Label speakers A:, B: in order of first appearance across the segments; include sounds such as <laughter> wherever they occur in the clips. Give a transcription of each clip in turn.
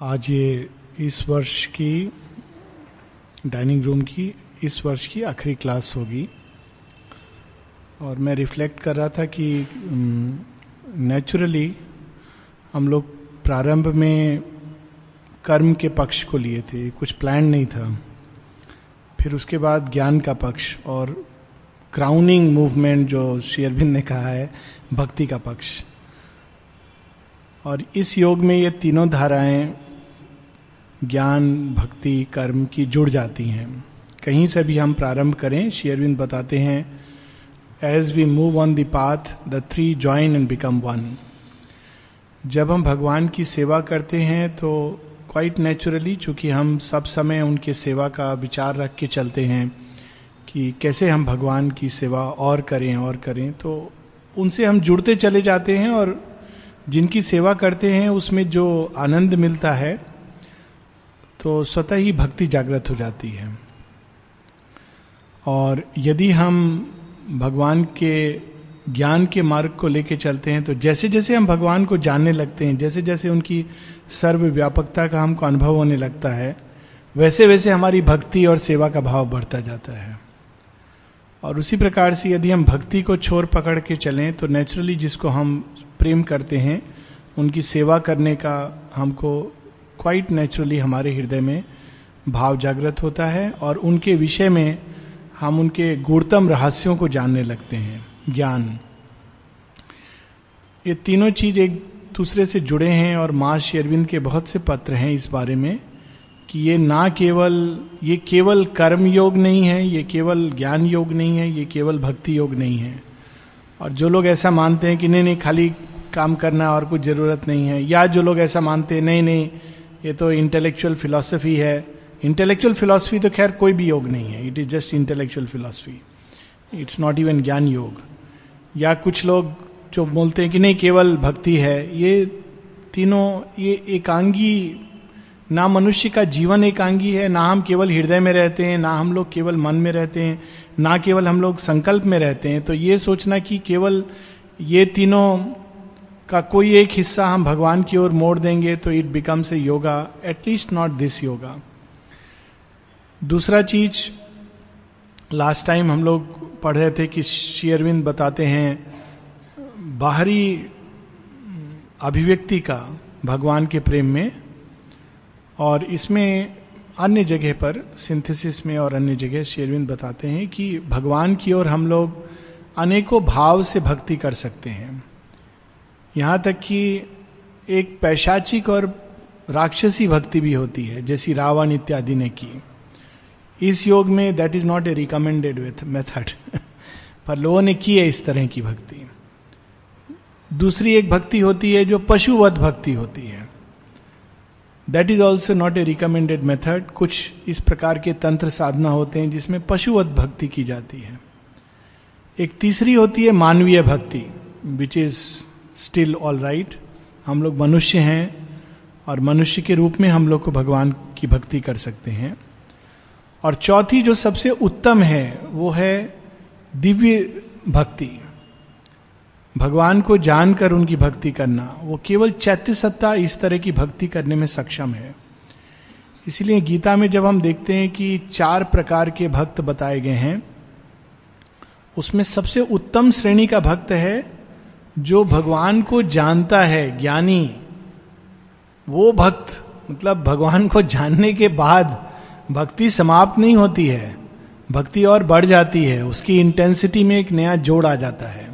A: आज ये इस वर्ष की डाइनिंग रूम की इस वर्ष की आखिरी क्लास होगी। और मैं रिफ्लेक्ट कर रहा था कि नेचुरली हम लोग प्रारंभ में कर्म के पक्ष को लिए थे, कुछ प्लान नहीं था। फिर उसके बाद ज्ञान का पक्ष और क्राउनिंग मूवमेंट जो शेयरबिंद ने कहा है, भक्ति का पक्ष। और इस योग में ये तीनों धाराएँ ज्ञान, भक्ति, कर्म की जुड़ जाती हैं। कहीं से भी हम प्रारंभ करें शेयरविंद बताते हैं as we move on the path the three join and become one जब हम भगवान की सेवा करते हैं तो क्वाइट नेचुरली चूँकि हम सब समय उनके सेवा का विचार रख के चलते हैं, कि कैसे हम भगवान की सेवा और करें और करें तो उनसे हम जुड़ते चले जाते हैं, और जिनकी सेवा करते हैं, उसमें जो आनंद मिलता है तो स्वतः ही भक्ति जागृत हो जाती है। और यदि हम भगवान के ज्ञान के मार्ग को लेके चलते हैं तो जैसे जैसे हम भगवान को जानने लगते हैं जैसे जैसे उनकी सर्व व्यापकता का हमको अनुभव होने लगता है वैसे वैसे हमारी भक्ति और सेवा का भाव बढ़ता जाता है। और उसी प्रकार से यदि हम भक्ति को छोर पकड़ के चलें तो नेचुरली जिसको हम प्रेम करते हैं, उनकी सेवा करने का हमको क्वाइट नेचुरली हमारे हृदय में भाव जागृत होता है और उनके विषय में हम उनके गुणतम रहस्यों को जानने लगते हैं। ज्ञान। ये तीनों चीज़ एक दूसरे से जुड़े हैं और माँ शेरविंद के बहुत से पत्र हैं इस बारे में कि ये ना केवल, ये केवल कर्म योग नहीं है, ये केवल ज्ञान योग नहीं है, ये केवल भक्ति योग नहीं है। और जो लोग ऐसा मानते हैं कि नहीं नहीं, खाली काम करना और कुछ ज़रूरत नहीं है, या जो लोग ऐसा मानते हैं, नहीं नहीं ये तो इंटेलेक्चुअल फिलोसफी है। इंटेलेक्चुअल फिलोसफी तो खैर कोई भी योग नहीं है। It is just intellectual philosophy it's not even gyan yog. या कुछ लोग जो बोलते हैं कि नहीं, केवल भक्ति है, ये तीनों, ये एकांगी, ना मनुष्य का जीवन एकांगी है, ना हम केवल हृदय में रहते हैं, ना हम लोग केवल मन में रहते हैं, ना केवल हम लोग संकल्प में रहते हैं। तो ये सोचना कि केवल ये तीनों का कोई एक हिस्सा हम भगवान की ओर मोड़ देंगे तो it becomes a yoga at least not this yoga दूसरा चीज़ लास्ट टाइम हम लोग पढ़ रहे थे कि शेयरविंद बताते हैं, बाहरी अभिव्यक्ति का भगवान के प्रेम में और इसमें अन्य जगह पर सिंथेसिस में और अन्य जगह शेरविंद बताते हैं कि भगवान की ओर हम लोग अनेकों भाव से भक्ति कर सकते हैं। यहाँ तक कि एक पैशाचिक और राक्षसी भक्ति भी होती है, जैसी रावण इत्यादि ने की। इस योग में that is not a recommended method पर लोगों ने की है इस तरह की भक्ति। दूसरी एक भक्ति होती है जो पशुवध भक्ति होती है। That is also not a recommended method कुछ इस प्रकार के तंत्र साधना होते हैं जिसमें पशुवध भक्ति की जाती है। एक तीसरी होती है मानवीय भक्ति which is still all right हम लोग मनुष्य हैं और मनुष्य के रूप में हम लोग को भगवान की भक्ति कर सकते हैं। और चौथी जो सबसे उत्तम है, वो है दिव्य भक्ति। भगवान को जानकर उनकी भक्ति करना, वो केवल चैत्य सत्ता इस तरह की भक्ति करने में सक्षम है। इसलिए गीता में जब हम देखते हैं कि चार प्रकार के भक्त बताए गए हैं, उसमें सबसे उत्तम श्रेणी का भक्त है जो भगवान को जानता है, ज्ञानी, वो भक्त मतलब भगवान को जानने के बाद भक्ति समाप्त नहीं होती है। भक्ति और बढ़ जाती है, उसकी इंटेंसिटी में एक नया जोड़ आ जाता है।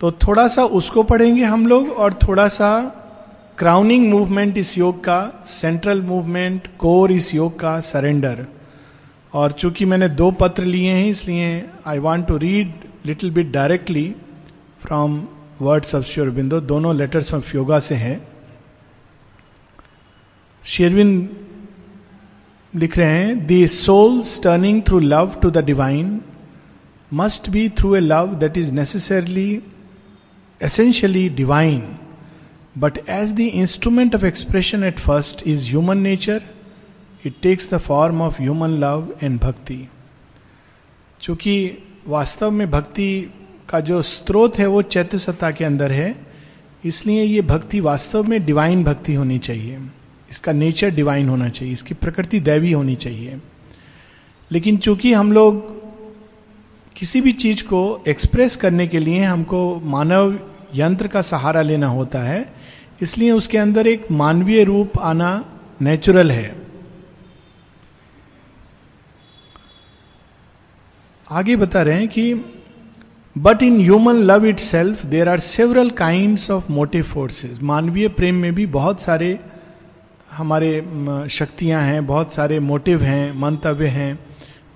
A: तो थोड़ा सा उसको पढ़ेंगे हम लोग और थोड़ा सा क्राउनिंग मूवमेंट इस योग का सेंट्रल मूवमेंट कोर इस योग का सरेंडर और चूँकि मैंने दो पत्र लिए हैं, इसलिए I want to read little bit directly from words of Sri Aurobindo दोनों लेटर्स ऑफ़ योगा से हैं। शेरविंद लिख रहे हैं the soul's turning through love to the divine must be through a love that is necessarily essentially divine but as the instrument of expression at first is human nature it takes the form of human love and bhakti चूँकि वास्तव में भक्ति का जो स्रोत है वो चैत्य सत्ता के अंदर है। इसलिए ये भक्ति वास्तव में डिवाइन भक्ति होनी चाहिए। इसका नेचर डिवाइन होना चाहिए। इसकी प्रकृति दैवी होनी चाहिए। लेकिन चूँकि हम लोग किसी भी चीज़ को एक्सप्रेस करने के लिए हमको मानव यंत्र का सहारा लेना होता है, इसलिए उसके अंदर एक मानवीय रूप आना नेचुरल है। आगे बता रहे हैं कि but in human love itself there are several kind of motive forces मानवीय प्रेम में भी बहुत सारे हमारे शक्तियाँ हैं, बहुत सारे मोटिव हैं, मंतव्य हैं,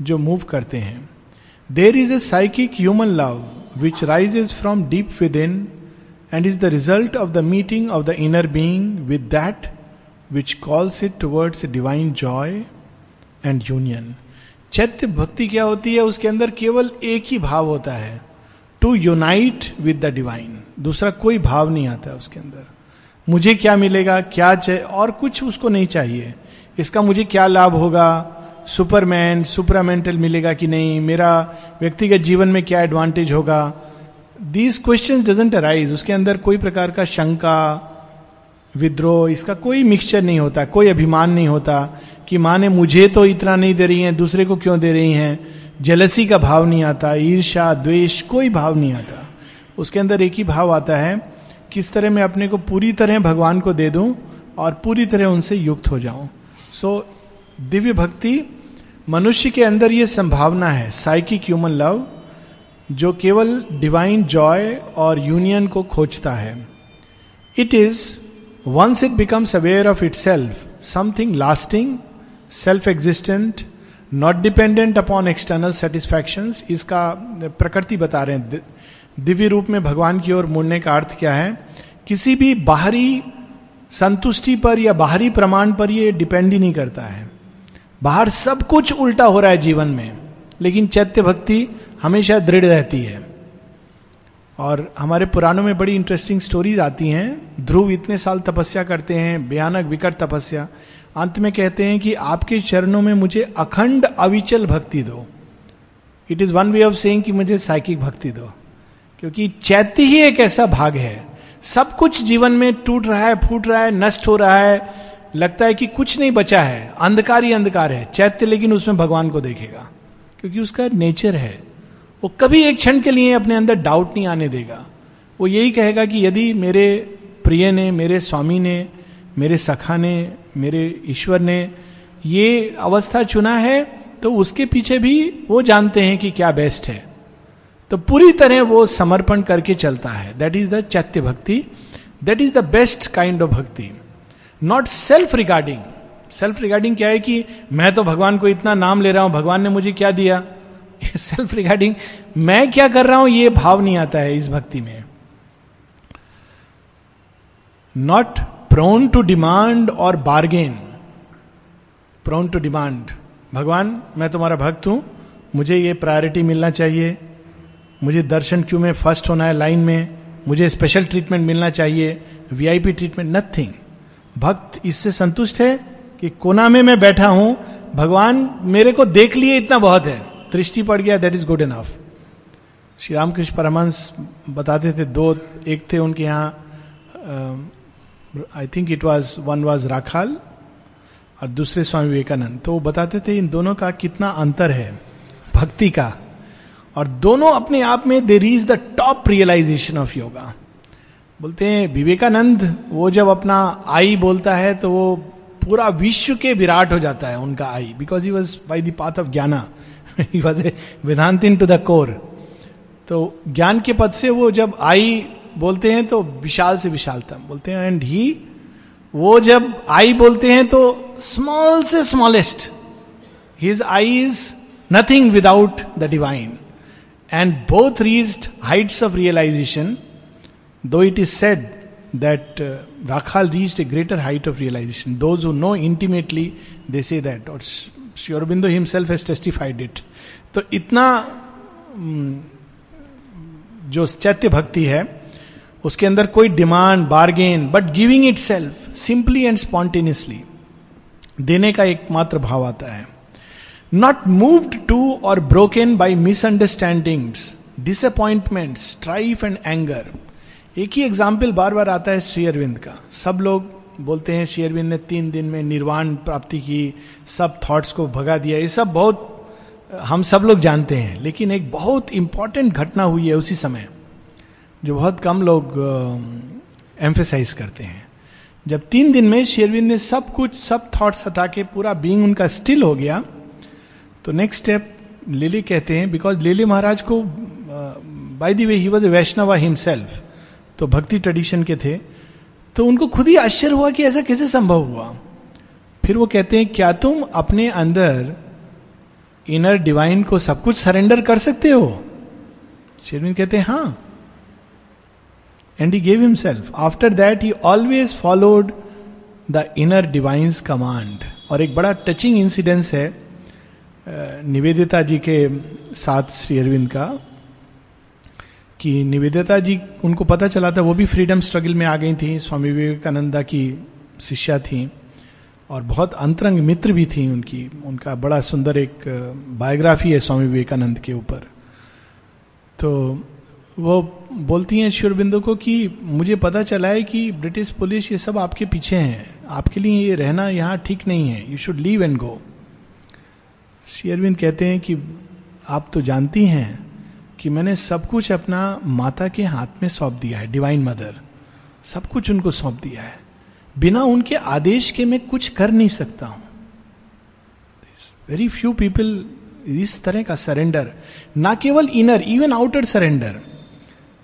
A: जो मूव करते हैं। There is a psychic human love which rises from deep within and is the result of the meeting of the inner being with that which calls it towards divine joy and union चैत्य भक्ति क्या होती है? उसके अंदर केवल एक ही भाव होता है। To unite with the divine दूसरा कोई भाव नहीं आता उसके अंदर। मुझे क्या मिलेगा, क्या चाहिए और कुछ उसको नहीं चाहिए। इसका मुझे क्या लाभ होगा? सुपरमैन, सुपरामेंटल मिलेगा कि नहीं? मेरा व्यक्तिगत जीवन में क्या एडवांटेज होगा? दीज क्वेश्चन डजेंट अराइज उसके अंदर कोई प्रकार का शंका, विद्रोह, इसका कोई मिक्सचर नहीं होता। कोई अभिमान नहीं होता कि माँ ने मुझे तो इतना नहीं दे रही है, दूसरे को क्यों दे रही हैं? जलसी का भाव नहीं आता ईर्षा द्वेष कोई भाव नहीं आता। उसके अंदर एक ही भाव आता है किस तरह मैं अपने को पूरी तरह भगवान को दे दूँ और पूरी तरह उनसे युक्त हो जाऊँ। सो so, दिव्य भक्ति मनुष्य के अंदर यह संभावना है साइकिक ह्यूमन लव जो केवल डिवाइन जॉय और यूनियन को खोजता है। It is once it becomes aware of itself something lasting self existent not dependent upon external satisfaction इसका प्रकृति बता रहे हैं। दिव्य रूप में भगवान की ओर मुड़ने का अर्थ क्या है? किसी भी बाहरी संतुष्टि पर या बाहरी प्रमाण पर यह डिपेंड ही नहीं करता है। बाहर सब कुछ उल्टा हो रहा है जीवन में, लेकिन चैत्य भक्ति हमेशा दृढ़ रहती है। और हमारे पुराणों में बड़ी इंटरेस्टिंग स्टोरीज आती हैं। ध्रुव इतने साल तपस्या करते हैं, भयानक, विकट तपस्या। अंत में कहते हैं कि आपके चरणों में मुझे अखंड अविचल भक्ति दो। It is one way of saying कि मुझे साइकिक भक्ति दो। क्योंकि चैत्य ही एक ऐसा भाग है। सब कुछ जीवन में टूट रहा है, फूट रहा है, नष्ट हो रहा है। लगता है कि कुछ नहीं बचा है। अंधकार ही अंधकार है। चैत्य लेकिन उसमें भगवान को देखेगा। क्योंकि उसका नेचर है। वो कभी एक क्षण के लिए अपने अंदर डाउट नहीं आने देगा। वो यही कहेगा कि यदि मेरे प्रिय ने, मेरे स्वामी ने मेरे सखा ने, मेरे ईश्वर ने ये अवस्था चुना है तो उसके पीछे भी वो जानते हैं कि क्या बेस्ट है। तो पूरी तरह वो समर्पण करके चलता है। That is the chaitya bhakti that is the best kind of bhakti not self regarding self regarding क्या है कि मैं तो भगवान को इतना नाम ले रहा हूँ, भगवान ने मुझे क्या दिया? <laughs> सेल्फ रिगार्डिंग मैं क्या कर रहा हूँ, ये भाव नहीं आता है इस भक्ति में। नॉट प्रोन टू डिमांड और बार्गेन प्रोन टू डिमांड भगवान, मैं तुम्हारा भक्त हूँ। मुझे ये प्रायोरिटी मिलना चाहिए। मुझे दर्शन क्यों में फ़र्स्ट होना है लाइन में। मुझे स्पेशल ट्रीटमेंट मिलना चाहिए। वीआईपी ट्रीटमेंट नथिंग भक्त इससे संतुष्ट है कि कोना में मैं बैठा हूँ। भगवान मेरे को देख लिए इतना बहुत है। दृष्टि पड़ गया that is good enough Shri Ramakrishna Paramahamsa बताते थे, दो एक थे उनके यहाँ I think it was one was Rakhal और दूसरे स्वामी विवेकानंद। तो वो बताते थे इन दोनों का कितना अंतर है, भक्ति का। और दोनों अपने आप में there is the top realisation of yoga बोलते हैं, विवेकानंद, वो जब अपना आई बोलता है तो वो पूरा विश्व के विराट हो जाता है उनका आई। Because he was by the path of jnana he was a Vedanta into the core तो ज्ञान के पद से वो जब आई बोलते हैं तो विशाल से विशालतम बोलते हैं एंड ही वो जब आई बोलते हैं तो स्मॉल से smallest his I is nothing without the divine and both reached Heights of realisation though it is said that Rakhal reached A greater height of realisation those who know intimately they say that और Sri Aurobindo himself has testified it तो इतना जो चैत्य भक्ति है उसके अंदर कोई demand bargain but giving itself simply and spontaneously देने का एकमात्र भाव आता है। नॉट मूव्ड टू और broken by misunderstandings disappointment strife and anger एक ही एग्ज़ाम्पल बार बार आता है श्री अरविंद का। सब लोग बोलते हैं, श्री अरविंद ने तीन दिन में निर्वाण प्राप्ति की, सब थॉट्स को भगा दिया। ये सब बहुत, हम सब लोग जानते हैं, लेकिन एक बहुत इंपॉर्टेंट घटना हुई है उसी समय। जो बहुत कम लोग एम्फेसाइज करते हैं। जब तीन दिन में शेरविंद ने सब कुछ, सब थॉट्स हटा के पूरा बींग उनका स्टिल हो गया तो नेक्स्ट स्टेप लिली कहते हैं बिकॉज़ लिली महाराज को by the way he was Vaishnava himself तो भक्ति ट्रेडिशन के थे तो उनको खुद ही आश्चर्य हुआ कि ऐसा कैसे संभव हुआ। फिर वो कहते हैं, क्या तुम अपने अंदर इनर डिवाइन को सब कुछ सरेंडर कर सकते हो? शेरविंद कहते हैं हाँ। And he gave himself after that he always followed the inner divine's command और एक बड़ा टचिंग इंसिडेंस है निवेदिता जी के साथ श्री अरविंद का, कि निवेदिता जी, उनको पता चला था वो भी फ्रीडम स्ट्रगल में आ गई थी। स्वामी विवेकानंदा की शिष्या थी और बहुत अंतरंग मित्र भी थी उनकी। उनका बड़ा सुंदर एक बायोग्राफी है स्वामी विवेकानंद के ऊपर। तो वो बोलती हैं श्योरबिंदु को कि मुझे पता चला है कि ब्रिटिश पुलिस ये सब आपके पीछे हैं। आपके लिए ये रहना यहाँ ठीक नहीं है। यू शुड लीव एंड गो शेयरविंद कहते हैं कि आप तो जानती हैं कि मैंने सब कुछ अपना माता के हाथ में सौंप दिया है डिवाइन मदर सब कुछ उनको सौंप दिया है। बिना उनके आदेश के मैं कुछ कर नहीं सकता हूँ। वेरी फ्यू पीपल इस तरह का सरेंडर ना केवल inner even outer surrender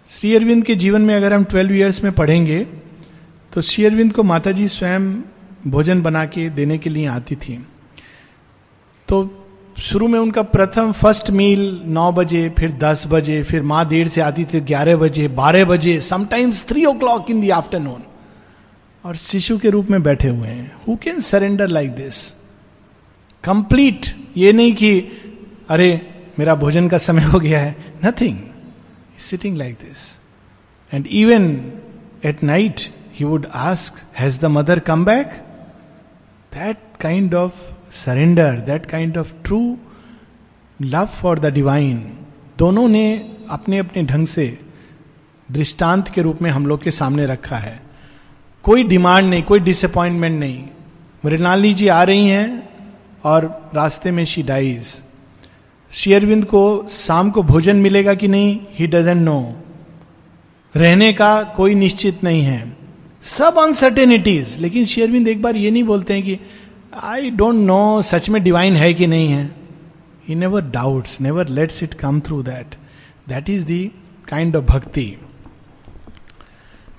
A: Sri Aurobindo के जीवन में अगर हम ट्वेल्व ईयर्स में पढ़ेंगे तो श्री अरविंद को माता जी स्वयं भोजन बना के देने के लिए आती थी। तो शुरू में उनका प्रथम फ़र्स्ट मील नौ बजे, फिर दस बजे, फिर माँ देर से आती थी ग्यारह बजे, बारह बजे sometimes three o'clock in the afternoon और शिशु के रूप में बैठे हुए हैं। Who can surrender like this complete ये नहीं कि, अरे, मेरा भोजन का समय हो गया है। Nothing sitting like this and even at night he would ask has the mother come back that kind of surrender that kind of true love for the divine दोनों ने अपने अपने ढंग से दृष्टांत के रूप में हम लोग के सामने रखा है। कोई डिमांड नहीं, कोई डिसअपॉइंटमेंट नहीं। मृणाली जी आ रही हैं और रास्ते में शी डाइज शेयरविंद को शाम को भोजन मिलेगा कि नहीं? ही डजेंट नो रहने का कोई निश्चित नहीं है। सब अनसर्टेनिटीज लेकिन शेयरविंद एक बार ये नहीं बोलते हैं कि आई डोंट नो सच में डिवाइन है कि नहीं है? He never doubts never lets it come through that that is the kind of bhakti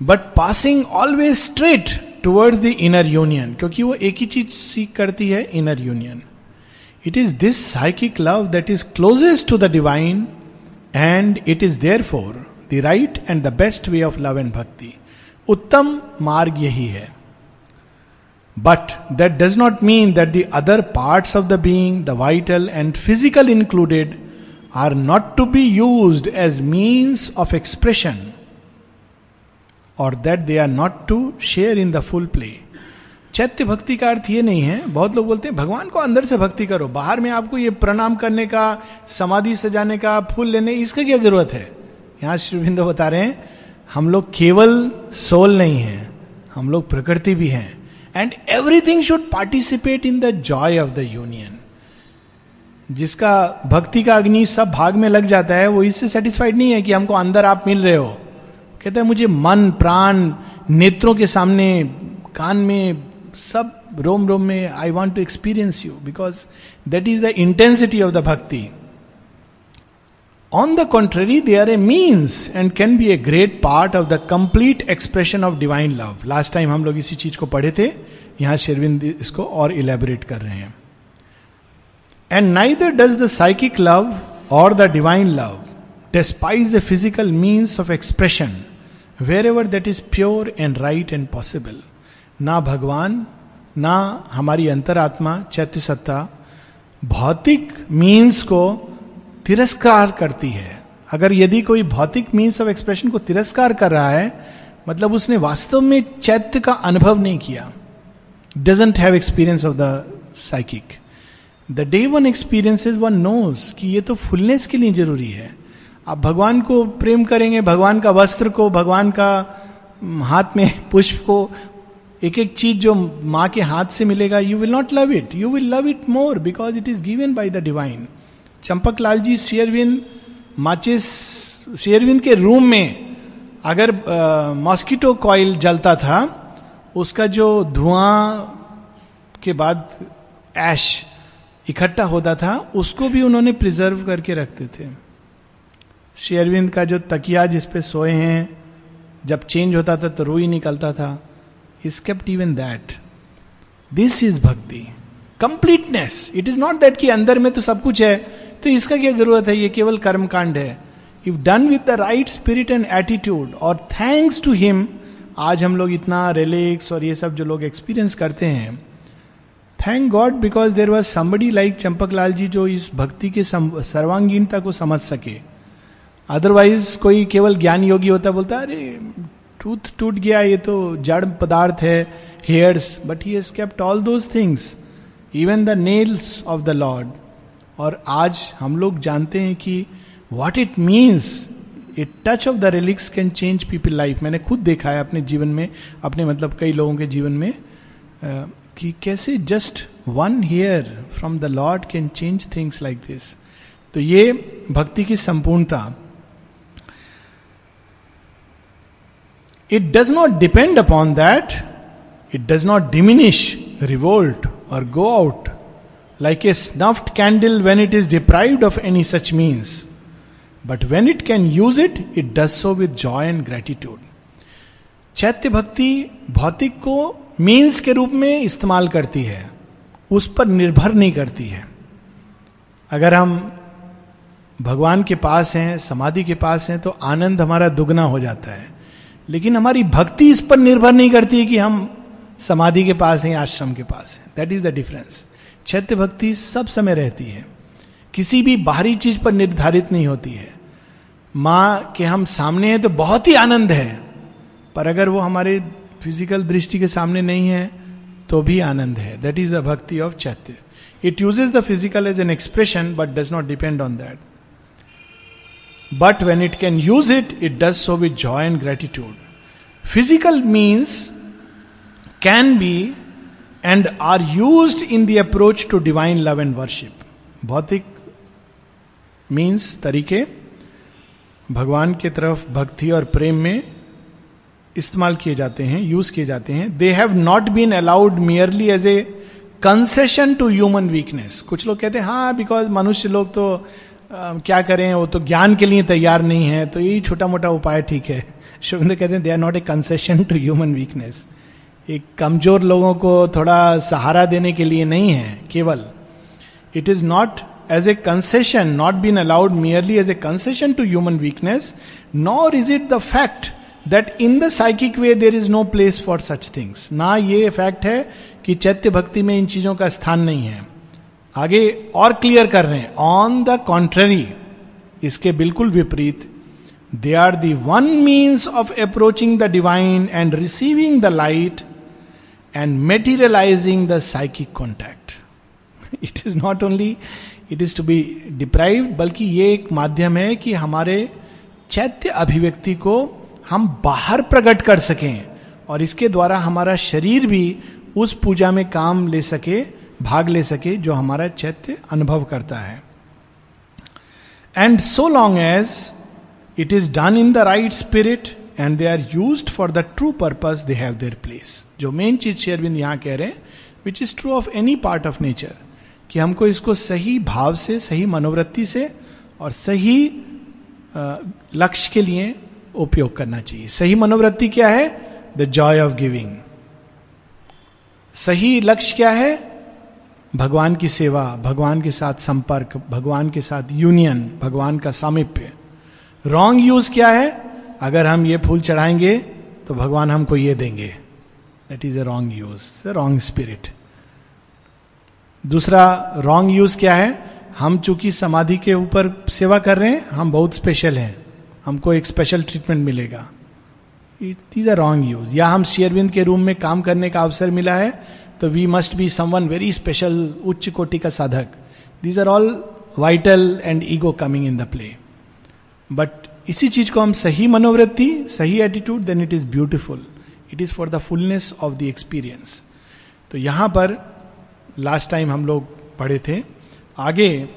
A: but passing always straight towards the inner union क्योंकि वो एक ही चीज़ सीख करती है inner union It is this psychic love that is closest to the divine, and it is therefore the right and the best way of love and bhakti. Uttam marg yahi hai. But that does not mean that the other parts of the being, the vital and physical included, are not to be used as means of expression or that they are not to share in the full play. चैत्य भक्ति का अर्थ ये नहीं है। बहुत लोग बोलते हैं, भगवान को अंदर से भक्ति करो, बाहर में आपको ये प्रणाम करने का, समाधि सजाने का, फूल लेने, इसका क्या ज़रूरत है? यहाँ श्रीविंदो बता रहे हैं, हम लोग केवल सोल नहीं है, हम लोग प्रकृति भी हैं and everything should participate in the joy of the union जिसका भक्ति का अग्नि सब भाग में लग जाता है, वो इससे सेटिस्फाइड नहीं है कि हमको अंदर आप मिल रहे हो। कहते हैं, मुझे मन, प्राण, नेत्रों के सामने, कान में सब रोम रोम में I want to experience you because that is the intensity of the bhakti on the contrary they are a means and can be a great part of the complete expression of divine love last time हम लोग इसी चीज़ को पढ़े थे, यहाँ शेरविंद इसको और इलेबोरेट कर रहे हैं। And neither does the psychic love और the divine love despise physical means of expression wherever that is pure and right and possible. ना भगवान, ना हमारी अंतरात्मा चैत्य सत्ता भौतिक मीन्स को तिरस्कार करती है। अगर यदि कोई भौतिक मीन्स ऑफ़ एक्सप्रेशन को तिरस्कार कर रहा है मतलब उसने वास्तव में चैत्य का अनुभव नहीं किया। Doesn't have experience of the psychic the day one experience is one knows कि ये तो फुलनेस के लिए ज़रूरी है। आप भगवान को प्रेम करेंगे, भगवान का वस्त्र को, भगवान का हाथ में पुष्प को एक एक चीज़ जो माँ के हाथ से मिलेगा you will not love it you will love it more because it is given by the divine Champak लाल जी शेयरविंद माचिस शेयरविंद के रूम में अगर मॉस्किटो कॉइल जलता था, उसका जो धुआँ के बाद ऐश इकट्ठा होता था, उसको भी उन्होंने प्रिजर्व करके रखते थे। शेयरविंद का जो तकिया जिसपे सोए हैं, जब चेंज होता था तो रुई निकलता था। Is even that this is bhakti completeness it is not that कि अंदर में तो सब कुछ है तो इसका क्या ज़रूरत है? ये केवल कर्म है। If done with the right spirit and attitude और थैंक्स टू हिम आज हम लोग इतना रिलेक्स और ये सब जो लोग एक्सपीरियंस करते हैं thank God because there was somebody like Champaklal ji जो इस भक्ति के सर्वांगीणता को समझ सके। अदरवाइज़ कोई केवल ज्ञान योगी होता, बोलता, अरे टूथ टूट गया, ये तो जड़ पदार्थ है hairs but he has kept all those things even the nails of the Lord और आज हम लोग जानते हैं कि what it means a touch of the relics can change people life मैंने खुद देखा है अपने जीवन में, अपने मतलब कई लोगों के जीवन में कि कैसे just one hair from the Lord can change things like this तो ये भक्ति की संपूर्णता It does not depend upon that. It does not diminish, revolt, or go out like a snuffed candle when it is deprived of any such means. But when it can use it, it does so with joy and gratitude. चैत्य भक्ति भौतिक को means के रूप में इस्तेमाल करती है उस पर निर्भर नहीं करती है अगर हम भगवान के पास हैं समाधि के पास हैं तो आनंद हमारा दुगना हो जाता है लेकिन हमारी भक्ति इस पर निर्भर नहीं करती है कि हम समाधि के पास हैं, आश्रम के पास हैं। दैट इज़ द डिफरेंस चैत्य भक्ति सब समय रहती है। किसी भी बाहरी चीज़ पर निर्धारित नहीं होती है। माँ के हम सामने हैं तो बहुत ही आनंद है। पर अगर वो हमारे फ़िज़िकल दृष्टि के सामने नहीं है तो भी आनंद है। That is the bhakti of chaitya. It uses the physical as an expression but does not depend on that but when it can use it it does so with joy and gratitude physical means can be and are use in the approach to divine love and worship भौतिक means तरीके भगवान के तरफ़ भक्ति और प्रेम में इस्तेमाल किए जाते हैं यूज़ किए जाते हैं they have not been allowed merely as a concession to human weakness कुछ लोग कहते हैं हा बिकॉज़ मनुष्य लोग तो क्या करें? वो तो ज्ञान के लिए तैयार नहीं है तो यही छोटा मोटा उपाय ठीक है। <laughs> शुभिंदर कहते हैं they are not a concession to human weakness एक कमज़ोर लोगों को थोड़ा सहारा देने के लिए नहीं है, केवल it is not as a concession not been allowed merely as a concession to human weakness nor is it the fact that in the psychic way there is no place for such things ना ये fact है कि चैत्य भक्ति में इन चीज़ों का स्थान नहीं है। आगे और क्लियर कर रहे हैं। ऑन द कॉन्ट्ररी इसके बिल्कुल विपरीत they are the one means of approaching the divine and receiving the light and materialising the psychic contact it is not only it is to be deprive बल्कि ये एक माध्यम है कि हमारे चैत्य अभिव्यक्ति को हम बाहर प्रकट कर सकें और इसके द्वारा हमारा शरीर भी उस पूजा में काम ले सके भाग ले सके जो हमारा चैत्य अनुभव करता है। And so long as it is done in the right spirit and they R use for the true purpose they have their place जो मेन चीज़ शेयरविंद यहाँ कह रहे हैं which is true of any part of nature कि हमको इसको सही भाव से, सही मनोवृत्ति से और सही लक्ष्य के लिए उपयोग करना चाहिए। सही मनोवृत्ति क्या है? द जॉय ऑफ़ गिविंग सही लक्ष्य क्या है? भगवान की सेवा, भगवान के साथ संपर्क, भगवान के साथ यूनियन भगवान का सामिप्य। रॉन्ग यूज़ क्या है? अगर हम ये फूल चढ़ाएँगे तो भगवान हमको ये देंगे। That is a wrong use wrong spirit दूसरा रॉन्ग यूज़ क्या है? हम चूँकि समाधि के ऊपर सेवा कर रहे हैं, हम बहुत स्पेशल हैं। हमको एक स्पेशल ट्रीटमेंट मिलेगा। इज़ अ रॉन्ग यूज़ या हम शेयरविंद के रूम में काम करने का अवसर मिला है तो we must be someone very special उच्च कोटि का साधक. These are all vital and ego coming in the play but इसी चीज़ को हम सही मनोवृत्ति, सही attitude then it is beautiful it is for the fullness of the experience तो यहाँ पर लास्ट टाइम हम लोग पढ़े थे, आगे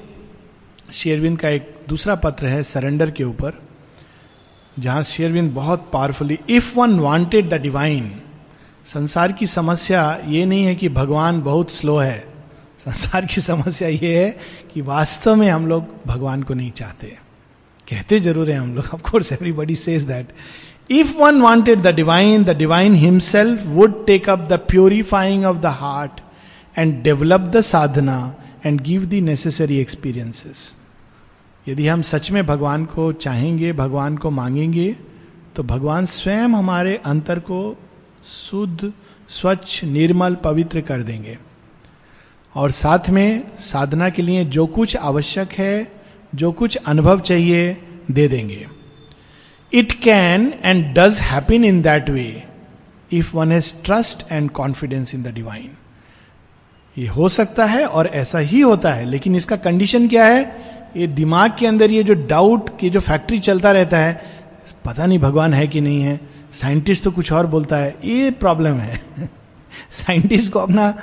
A: शेरविंद का एक दूसरा पत्र है सरेंडर के ऊपर. जहाँ शेरविंद बहुत powerfully if one wanted the divine संसार की समस्या ये नहीं है कि भगवान बहुत स्लो है। संसार की समस्या ये है कि वास्तव में हम लोग भगवान को नहीं चाहते। कहते ज़रूर है हम लोग of course everybody says that if one wanted the divine the divine himself would take up the purifying of the heart and develop the sadhana and give the necessary experiences यदि हम सच में भगवान को चाहेंगे, भगवान को मांगेंगे तो भगवान स्वयं हमारे अंतर को शुद्ध, स्वच्छ, निर्मल, पवित्र कर देंगे। और साथ में साधना के लिए जो कुछ आवश्यक है, जो कुछ अनुभव चाहिए, दे देंगे। It can and does happen in that way if one has trust and confidence in the divine ये हो सकता है और ऐसा ही होता है, लेकिन इसका कंडीशन क्या है? ये दिमाग के अंदर ये जो डाउट की जो फैक्ट्री चलता रहता है, पता नहीं भगवान है कि नहीं है। साइंटिस्ट तो कुछ और बोलता है। ये प्रॉब्लम है। <laughs> साइंटिस्ट को अपना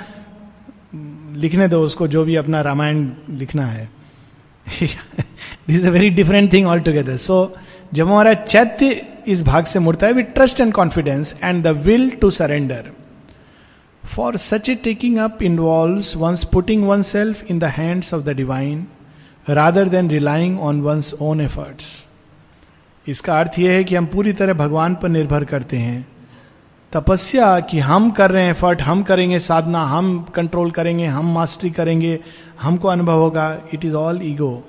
A: लिखने दो, उसको जो भी अपना रामायण लिखना है। This a very different thing all together so जब हमारा चैत्य इस भाग से मुड़ता है with trust and confidence and the will to surrender for such a taking up involve one's putting oneself in the hands of the divine rather than relying on one's own efforts इसका अर्थ यह है कि हम पूरी तरह भगवान पर निर्भर करते हैं। तपस्या कि हम कर रहे हैं एफर्ट हम करेंगे साधना, हम कंट्रोल करेंगे, हम मास्टरी करेंगे, हमको अनुभव होगा। It is all ego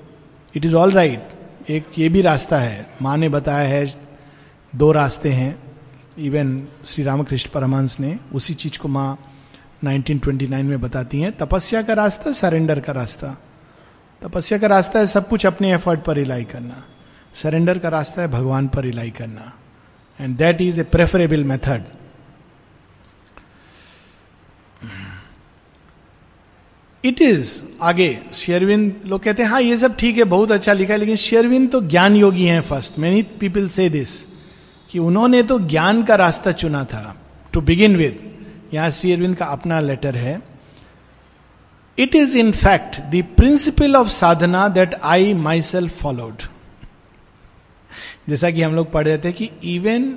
A: it is all right एक ये भी रास्ता है। माँ ने बताया है, दो रास्ते हैं। इवन श्री रामकृष्ण परमहंस ने उसी चीज़ को माँ 1929 में बताती हैं। तपस्या का रास्ता सरेंडर का रास्ता। तपस्या का रास्ता है सब कुछ अपने एफर्ट पर रिलाई करना। सरेंडर का रास्ता है भगवान पर रिलाई करना। And that is a preferable method it is आगे शेयरविंद लोग कहते हैं हाँ ये सब ठीक है, बहुत अच्छा लिखा है, लेकिन शेयरविंद तो ज्ञान योगी हैं first many people say this कि उन्होंने तो ज्ञान का रास्ता चुना था टू बिगिन विद यहाँ श्री अरविंद का अपना लेटर है। Is in fact the principle of sadhana that I myself followed जैसा कि हम लोग पढ़ रहे थे कि इवन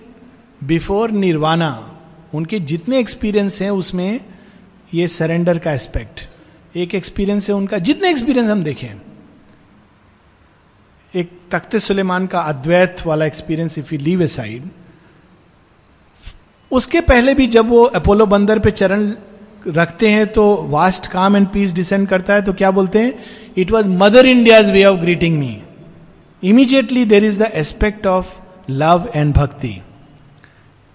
A: बिफोर निर्वाणा उनके जितने एक्सपीरियंस हैं, उसमें ये सरेंडर का एस्पेक्ट एक एक्सपीरियंस है उनका, जितने एक्सपीरियंस हम देखें, एक तख्ते सुलेमान का अद्वैत वाला experience if you leave aside उसके पहले भी जब वो अपोलो बंदर पे चरण रखते हैं तो vast calm and peace descend करता है तो क्या बोलते हैं? It was mother India's way of greeting me immediately there is the aspect of love and bhakti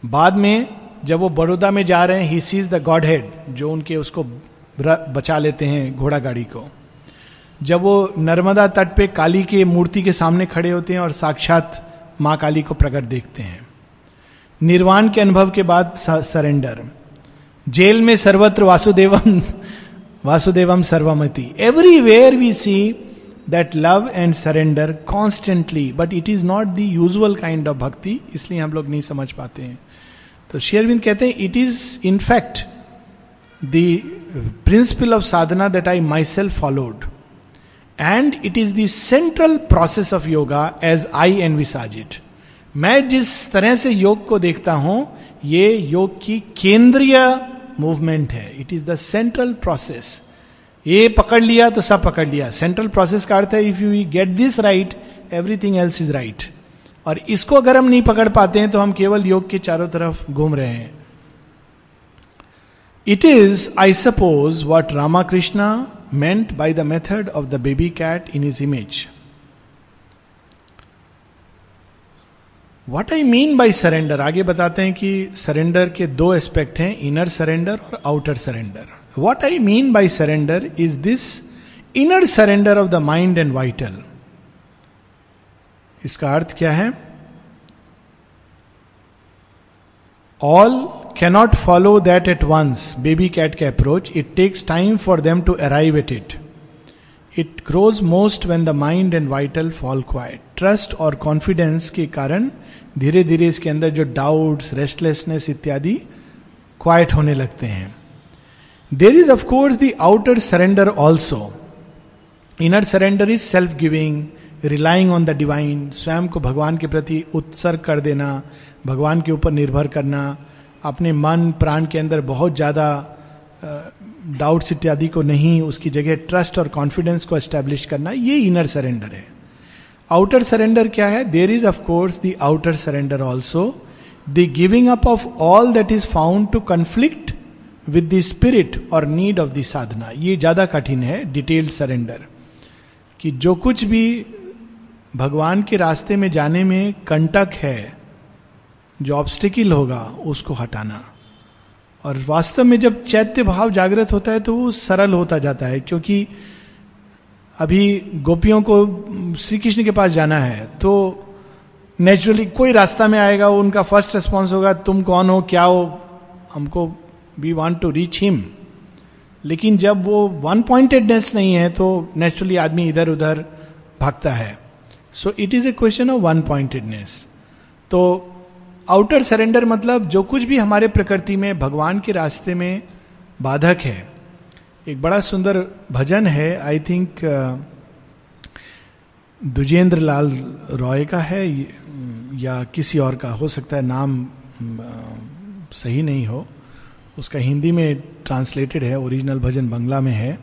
A: बाद में, जब वो बड़ौदा में जा रहे हैं he sees the God head जो उनके उसको बचा लेते हैं घोड़ा गाड़ी को। जब वो नर्मदा तट पे काली के मूर्ति के सामने खड़े होते हैं और साक्षात माँ काली को प्रकट देखते हैं। निर्वाण के अनुभव के बाद सरेंडर जेल में सर्वत्र वासुदेवम वासुदेवम सर्वमति। Everywhere we see that love and surrender constantly but it is not the usual kind of bhakti इसलिए हम लोग नहीं समझ पाते हैं। तो शेयरविंद कहते हैं it is in fact the principle of sadhana that I myself followed and it is the central process of yoga as I envisage it मैं जिस तरह से योग को देखता हूँ, ये योग की केंद्रीय मूवमेंट है. It is the central process ये पकड़ लिया तो सब पकड़ लिया. सेंट्रल प्रोसेस का अर्थ है if you get this right everything else is right और इसको अगर हम नहीं पकड़ पाते हैं तो हम केवल योग के चारों तरफ़ घूम रहे हैं. It is I suppose what Ramakrishna meant by the method of the baby cat in his image what I mean by surrender आगे बताते हैं कि सरेंडर के दो एस्पेक्ट हैं इनर सरेंडर और outer surrender what I mean by surrender is this inner surrender of the mind and vital इसका अर्थ क्या है? All cannot follow that at once baby cat के approach it takes time for them to arrive at it it grows most when the mind and vital fall quite trust और confidence के कारण धीरे धीरे इसके अंदर जो डाउट्स रेस्टलेसनेस इत्यादि क्वाइट होने लगते हैं। There is of course the outer surrender also inner surrender is self giving relying on the divine स्वयं को भगवान के प्रति उत्सर्ग कर देना, भगवान के ऊपर निर्भर करना, अपने मन, प्राण के अंदर बहुत ज़्यादा डाउट्स इत्यादि को नहीं, उसकी जगह ट्रस्ट और कॉन्फिडेंस को एस्टेब्लिश करना, ये इनर सरेंडर है। आउटर सरेंडर क्या है? There is of course the outer surrender also the giving up of all that is found to conflict with the spirit और नीड ऑफ़ द साधना ये ज़्यादा कठिन है डिटेल्ड सरेंडर कि जो कुछ भी भगवान के रास्ते में जाने में कंटक है, जो ऑब्स्टिकल होगा, उसको हटाना। और वास्तव में जब चैत्य भाव जागृत होता है तो वो सरल होता जाता है, क्योंकि अभी गोपियों को श्री कृष्ण के पास जाना है तो नेचुरली कोई रास्ता में आएगा वो उनका फ़र्स्ट रिस्पॉन्स होगा, तुम कौन हो? क्या हो? हमको we want to reach him लेकिन जब वो वन पॉइंटेडनेस नहीं है तो नेचुरली आदमी इधर उधर भागता है। So it is a question of one pointedness तो आउटर सरेंडर मतलब जो कुछ भी हमारे प्रकृति में, भगवान के रास्ते में बाधक है। एक बड़ा सुंदर भजन है आई थिंक दुजेंद्र लाल रॉय का है, या किसी और का, हो सकता है नाम सही नहीं हो। उसका हिंदी में ट्रांसलेटेड है ओरिजिनल भजन बंगला में है,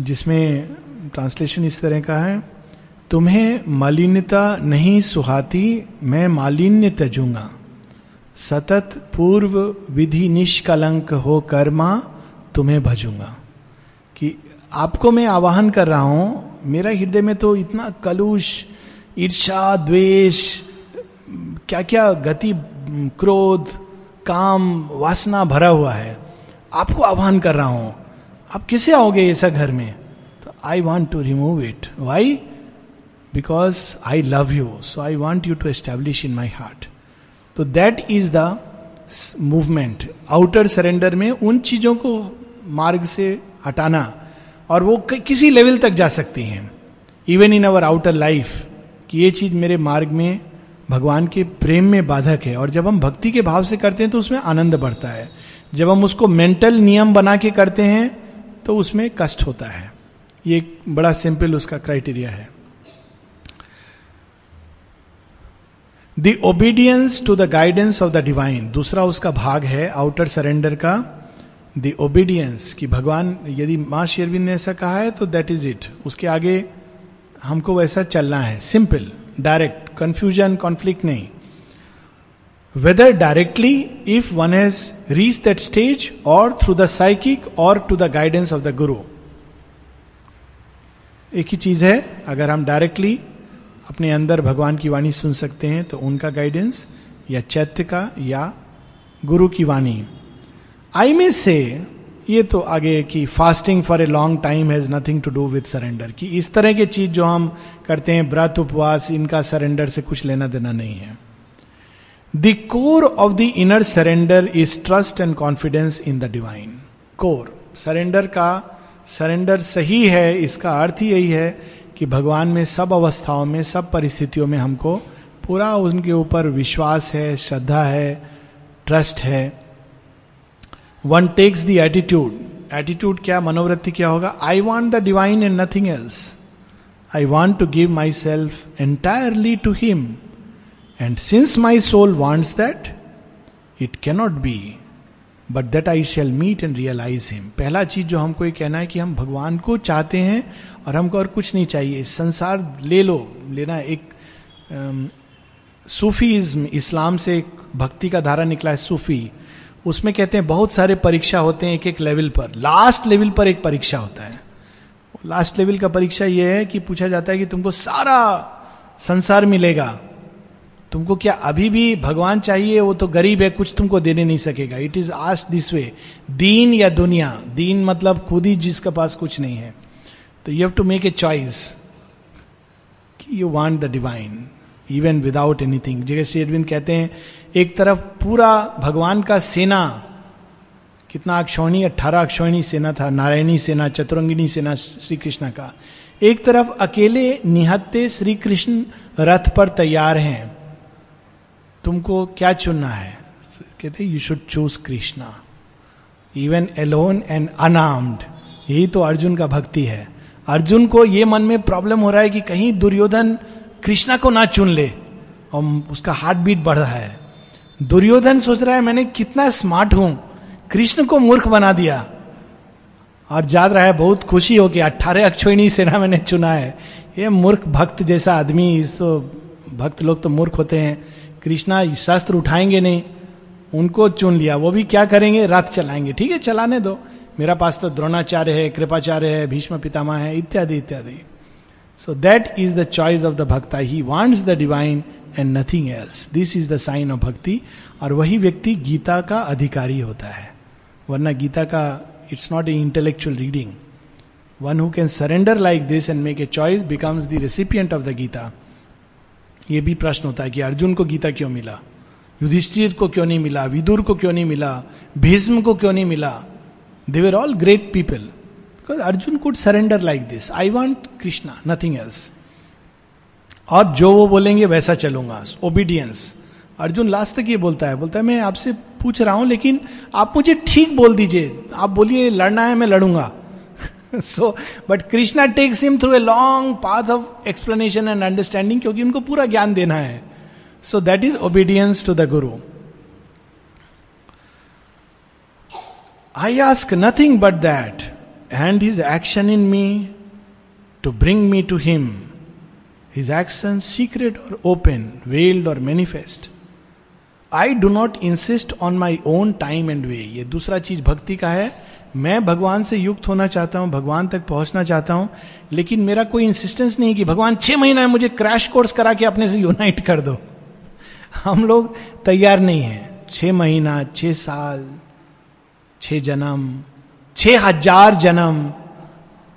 A: जिसमें ट्रांसलेशन इस तरह का है तुम्हें मलिनता नहीं सुहाती, मैं मालिन्य तजूँगा सतत पूर्व विधि निष्कलंक हो कर्मा, तुम्हें भजूँगा। कि आपको मैं आवाहन कर रहा हूँ, मेरा हृदय में तो इतना कलुष ईर्षा द्वेष क्या क्या गति, क्रोध, काम, वासना भरा हुआ है। आपको आह्वान कर रहा हूँ। आप कैसे आओगे ऐसा घर में? तो I want to remove it why because I love you so I want you to establish in my heart तो that is the movement outer surrender में उन चीज़ों को मार्ग से हटाना और वो किसी लेवल तक जा सकती हैं। Even in our outer life कि ये चीज़ मेरे मार्ग में भगवान के प्रेम में बाधक है और जब हम भक्ति के भाव से करते हैं तो उसमें आनंद बढ़ता है। जब हम उसको मेंटल नियम बना के करते हैं तो उसमें कष्ट होता है। ये बड़ा सिंपल उसका क्राइटेरिया है। The obedience to the guidance of the divine दूसरा उसका भाग है आउटर सरेंडर का। द ओबीडियंस कि भगवान, यदि माँ शेरविंद ने ऐसा कहा है तो दैट इज़ इट उसके आगे हमको वैसा चलना है। सिंपल डायरेक्ट कंफ्यूजन कॉन्फ्लिक्ट नहीं। Whether directly if one has reach that stage और थ्रू द साइकिक और to the guidance of the guru एक ही चीज़ है, अगर हम डायरेक्टली अपने अंदर भगवान की वाणी सुन सकते हैं तो उनका गाइडेंस या चैत्य का या गुरु की वाणी। आई मे से ये तो आगे कि fasting for a long time has nothing to do with surrender कि। इस तरह की चीज़ जो हम करते हैं, व्रत, उपवास, इनका सरेंडर से कुछ लेना देना नहीं है। The core of the inner surrender is trust and confidence in the divine core surrender का सरेंडर सही है, इसका अर्थ ही यही है कि भगवान में सब अवस्थाओं में, सब परिस्थितियों में हमको पूरा उनके ऊपर विश्वास है, श्रद्धा है ट्रस्ट है। One takes the attitude attitude क्या, मनोवृत्ति क्या होगा? I want the divine and nothing else I want to give my self entirely to him and since my soul wants that it cannot be but that I shall meet and realize him पहला चीज़ जो हमको ये कहना है कि हम भगवान को चाहते हैं और हमको और कुछ नहीं चाहिए। संसार ले लो, लेना एक सूफीज्म, इस्लाम से एक भक्ति का धारा निकला है सूफी। उसमें कहते हैं बहुत सारे परीक्षा होते हैं एक एक लेवल पर। लास्ट लेवल पर एक परीक्षा होता है। लास्ट लेवल का परीक्षा यह है कि पूछा जाता है कि तुमको सारा संसार मिलेगा। तुमको क्या अभी भी भगवान चाहिए? वो तो गरीब है, कुछ तुमको देने नहीं सकेगा। It is asked this way दीन या दुनिया? दीन मतलब खुद ही जिसके पास कुछ नहीं है। तो you have to make a choice you want the divine even without anything जैसे अरविंद कहते हैं, एक तरफ़ पूरा भगवान का सेना, कितना अक्षौणी अट्ठारह अक्षौणी सेना था, नारायणी सेना चतुरंगिनी सेना, श्री कृष्ण का। एक तरफ़ अकेले निहत्ते श्री कृष्ण रथ पर तैयार हैं। तुमको क्या चुनना है? कहते you should choose Krishna even alone and unarmed यही तो अर्जुन का भक्ति है। अर्जुन को ये मन में प्रॉब्लम हो रहा है कि कहीं दुर्योधन कृष्णा को ना चुन ले, और उसका हार्ट बीट बढ़ रहा है। दुर्योधन सोच रहा है, मैंने कितना स्मार्ट हूँ, कृष्ण को मूर्ख बना दिया। और याद रहा है, बहुत खुशी हो कि अट्ठारह अक्षोणी सेना मैंने चुना है। ये मूर्ख भक्त जैसा आदमी, इस भक्त लोग तो मूर्ख होते हैं। कृष्णा शस्त्र उठाएँगे नहीं, उनको चुन लिया, वो भी क्या करेंगे? रथ चलाएँगे। ठीक है, चलाने दो। मेरा पास तो द्रोणाचार्य है, कृपाचार्य है, भीष्म पितामा है, इत्यादि इत्यादि। So that is the choice of the bhakta he wants the divine and nothing else this is the sign of bhakti और वही व्यक्ति गीता का अधिकारी होता है। वरना गीता का it's not a intellectual reading one who can surrender like this and make a choice becomes the recipient of the Gita ये भी प्रश्न होता है कि अर्जुन को गीता क्यों मिला? युधिष्ठिर को क्यों नहीं मिला? विदुर को क्यों नहीं मिला? भीष्म को क्यों नहीं मिला? They were all great people because Arjun could surrender like this I want Krishna nothing else और जो वो बोलेंगे, वैसा चलूँगा. ओबीडियंस अर्जुन लास्ट तक ये बोलता है. बोलता है, मैं आपसे पूछ रहा हूँ, लेकिन आप मुझे ठीक बोल दीजिए. आप बोलिए, लड़ना है, मैं लड़ूँगा. So but Krishna takes him through a long path of explanation and understanding क्योंकि उनको पूरा ज्ञान देना है। So that is obedience to the guru I ask nothing but that and his action in me to bring me to him his action secret और open veiled और manifest I do not insist on my own time and way ये दूसरा चीज़ भक्ति का है। मैं भगवान से युक्त होना चाहता हूँ, भगवान तक पहुँचना चाहता हूँ, लेकिन मेरा कोई इंसिस्टेंस नहीं कि भगवान छह महीना मुझे क्रैश कोर्स करा के अपने से यूनाइट कर दो। हम लोग तैयार नहीं है। छह महीना, छह साल, छह जन्म, छह हज़ार जन्म।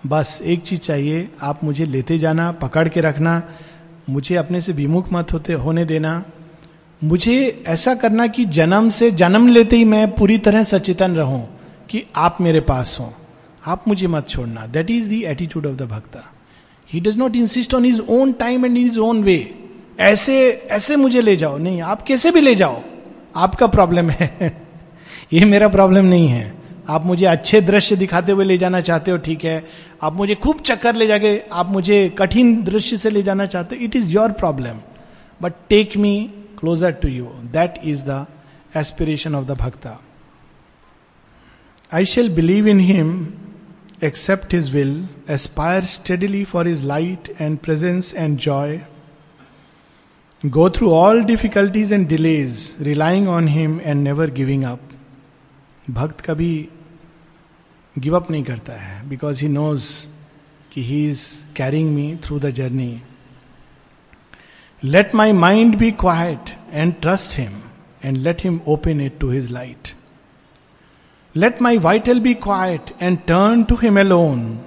A: बस एक चीज़ चाहिए, आप मुझे लेते जाना, पकड़ के रखना, मुझे अपने से विमुख मत होते, होने देना। मुझे ऐसा करना कि जन्म से जन्म लेते ही मैं पूरी तरह सचेतन रहूँ। कि आप मेरे पास हो। आप मुझे मत छोड़ना। That is the attitude of the bhakta he does not insist on his own time and his own way ऐसे ऐसे मुझे ले जाओ। नहीं, आप कैसे भी ले जाओ। आपका प्रॉब्लम है। <laughs> ये मेरा प्रॉब्लम नहीं है। आप मुझे अच्छे दृश्य दिखाते हुए ले जाना चाहते हो, ठीक है। आप मुझे खूब चक्कर ले जाके, आप मुझे कठिन दृश्य से ले जाना चाहते हो it is your problem but take me closer to you that is the aspiration of the bhakta I shall believe in him accept his will aspire steadily for his light and presence and joy go through all difficulties and delays relying on him and never giving up भक्त कभी give up नहीं करता है because he knows कि he is carrying me through the journey let my mind be quiet and trust him and let him open it to his light Let my vital be quiet and turn to Him alone,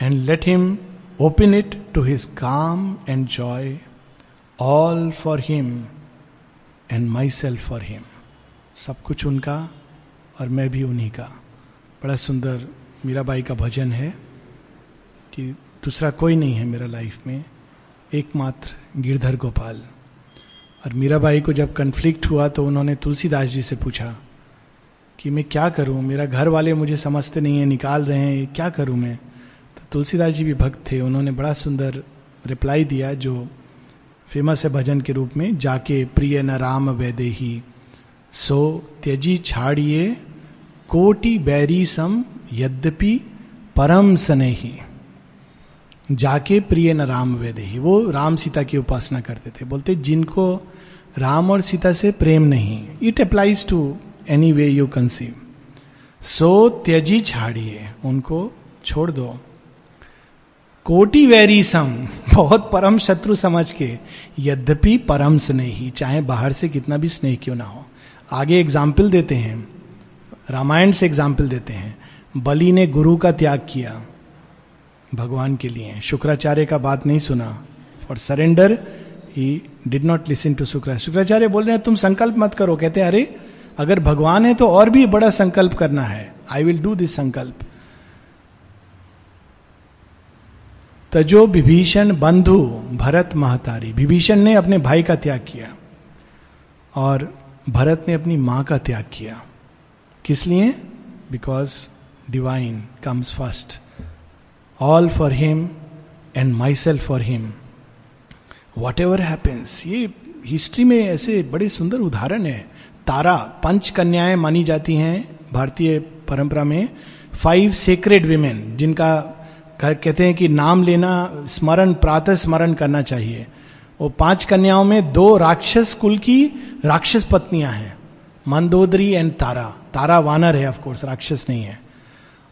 A: and let Him open it to His calm and joy, all for Him and myself for Him. सब कुछ उनका और मैं भी उन्हीं का बड़ा सुंदर मीराबाई का भजन है कि दूसरा कोई नहीं है मेरा लाइफ में एकमात्र गिरधर गोपाल और मीराबाई को जब कन्फ्लिक्ट हुआ तो उन्होंने तुलसीदास जी से पूछा कि मैं क्या करूँ? मेरा घर वाले मुझे समझते नहीं है, निकाल रहे हैं क्या करूँ मैं? तो तुलसीदास जी भी भक्त थे, उन्होंने बड़ा सुंदर रिप्लाई दिया जो फ़ेमस है भजन के रूप में, जाके प्रिय न राम वैदे ही। सो त्यजी छाड़िए, कोटि बैरी सम यद्यपि परम सने ही जाके प्रिय न राम वेदे ही। वो राम सीता की उपासना करते थे। बोलते, जिनको राम और सीता से प्रेम नहीं। It applies to any way you conceive so त्यजी छाड़िए उनको छोड़ दो कोटि वैरी सम बहुत परम शत्रु समझ के यद्यपि परम स्नेही चाहे बाहर से कितना भी स्नेह क्यों ना हो आगे एग्ज़ाम्पल देते हैं रामायण से एग्ज़ाम्पल देते हैं बलि ने गुरु का त्याग किया भगवान के लिए शुक्राचार्य का बात नहीं सुना for surrender he did not listen to Shukra Shukracharya बोल रहे हैं तुम संकल्प मत करो कहते हैं अरे अगर भगवान है तो और भी बड़ा संकल्प करना है। आई विल डू दिस संकल्प। तजो विभीषण बंधु भरत महतारी। विभीषण ने अपने भाई का त्याग किया और भरत ने अपनी माँ का त्याग किया। किस लिए? Because divine comes first all for him and my self for him whatever happens ये हिस्ट्री में ऐसे बड़े सुंदर उदाहरण है। तारा पंच कन्याएँ मानी जाती हैं भारतीय परंपरा में। फाइव सेक्रेड विमेन जिनका कहते हैं कि नाम लेना, स्मरण, प्रातः स्मरण करना चाहिए। वो पाँच कन्याओं में दो राक्षस कुल की राक्षस पत्नियाँ हैं, मंदोदरी एंड तारा। तारा वानर है ऑफकोर्स राक्षस नहीं है।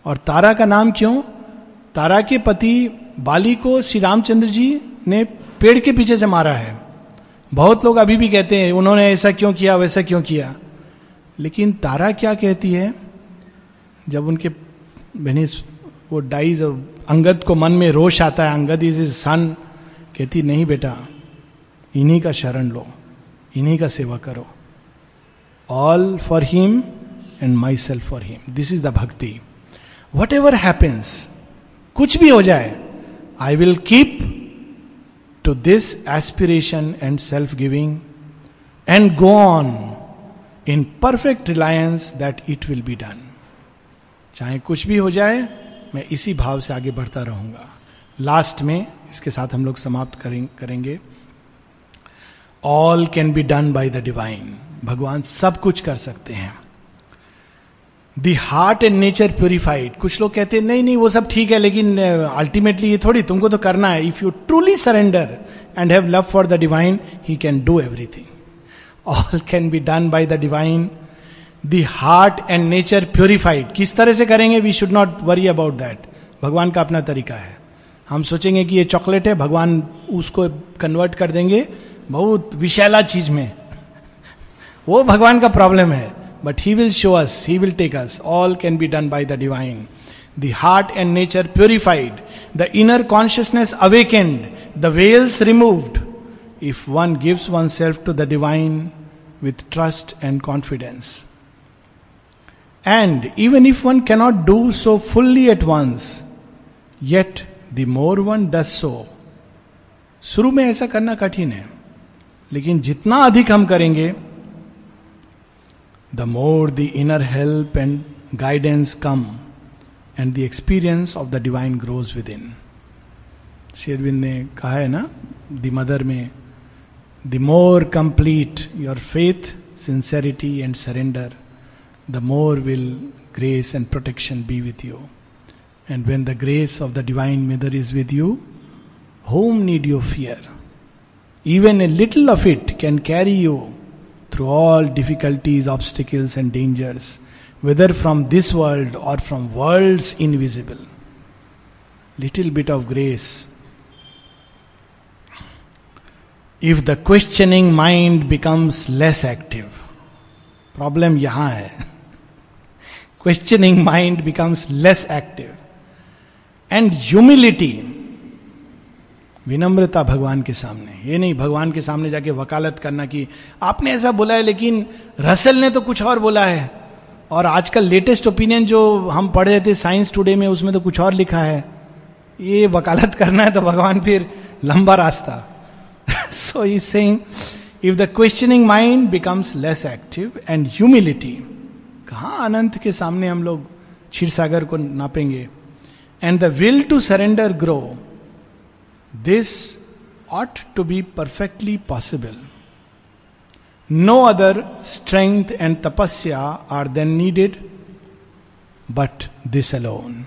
A: और तारा का नाम क्यों? तारा के पति बाली को श्री रामचंद्र जी ने पेड़ के पीछे से मारा है। बहुत लोग अभी भी कहते हैं, उन्होंने ऐसा क्यों किया, वैसा क्यों किया? लेकिन तारा क्या कहती है? जब उनके बहनी वो डाइज और अंगद को मन में रोष आता है, अंगद इज़ इज़ सन, कहती, नहीं बेटा, इन्हीं का शरण लो, इन्हीं का सेवा करो। All for him and my self for him this is the bhakti whatever happens कुछ भी हो जाए I will keep to this aspiration and self giving and go on in perfect reliance that it will be done चाहे कुछ भी हो जाए, मैं इसी भाव से आगे बढ़ता रहूँगा। लास्ट में, इसके साथ हम लोग समाप्त करेंगे। All can be done by the divine भगवान सब कुछ कर सकते हैं। The heart and nature purified कुछ लोग कहते हैं, नहीं नहीं, वो सब ठीक है, लेकिन अल्टीमेटली ये थोड़ी तुमको तो करना है। If you truly surrender and have love for the divine he can do everything all can be done by the divine the heart and nature purified किस तरह से करेंगे? We should not worry about that भगवान का अपना तरीका है। हम सोचेंगे कि ये चॉकलेट है, भगवान उसको कन्वर्ट कर देंगे। बहुत विशैला चीज़ में। <laughs> वो भगवान का प्रॉब्लम है। He will show us he will take us all can be done by the divine the heart and nature purified the inner consciousness awakened the veils removed if one gives one self to the divine with trust and confidence And even if one cannot do so fully at once, yet the more one does so, शुरू में ऐसा करना कठिन है लेकिन जितना अधिक हम करेंगे the more the inner help and guidance come and the experience of the divine grows within Sri Aurobindo ने कहा है ना द मदर में the more complete your faith sincerity and surrender the more will grace and protection be with you. And when the grace of the Divine Mother is with you, whom need you fear? Even a little of it can carry you through all difficulties, obstacles, and dangers, whether from this world or from worlds invisible. Little bit of grace. If the questioning mind becomes less active, problem यहां है <laughs> questioning mind becomes less active and humility विनम्रता भगवान के सामने। ये नहीं, भगवान के सामने जाके वकालत करना कि आपने ऐसा बोला है, लेकिन रसल ने तो कुछ और बोला है। और आजकल लेटेस्ट ओपिनियन जो हम पढ़ रहे थे, साइंस टुडे में, उसमें तो कुछ और लिखा है। ये वकालत करना है तो भगवान फिर लंबा रास्ता। So is saying if the questioning mind becomes less active and humility कहा अनंत के सामने हम लोग क्षीर सागर को नापेंगे? And the will to surrender grow This ought to be perfectly possible. No other strength and tapasya are then needed but this alone.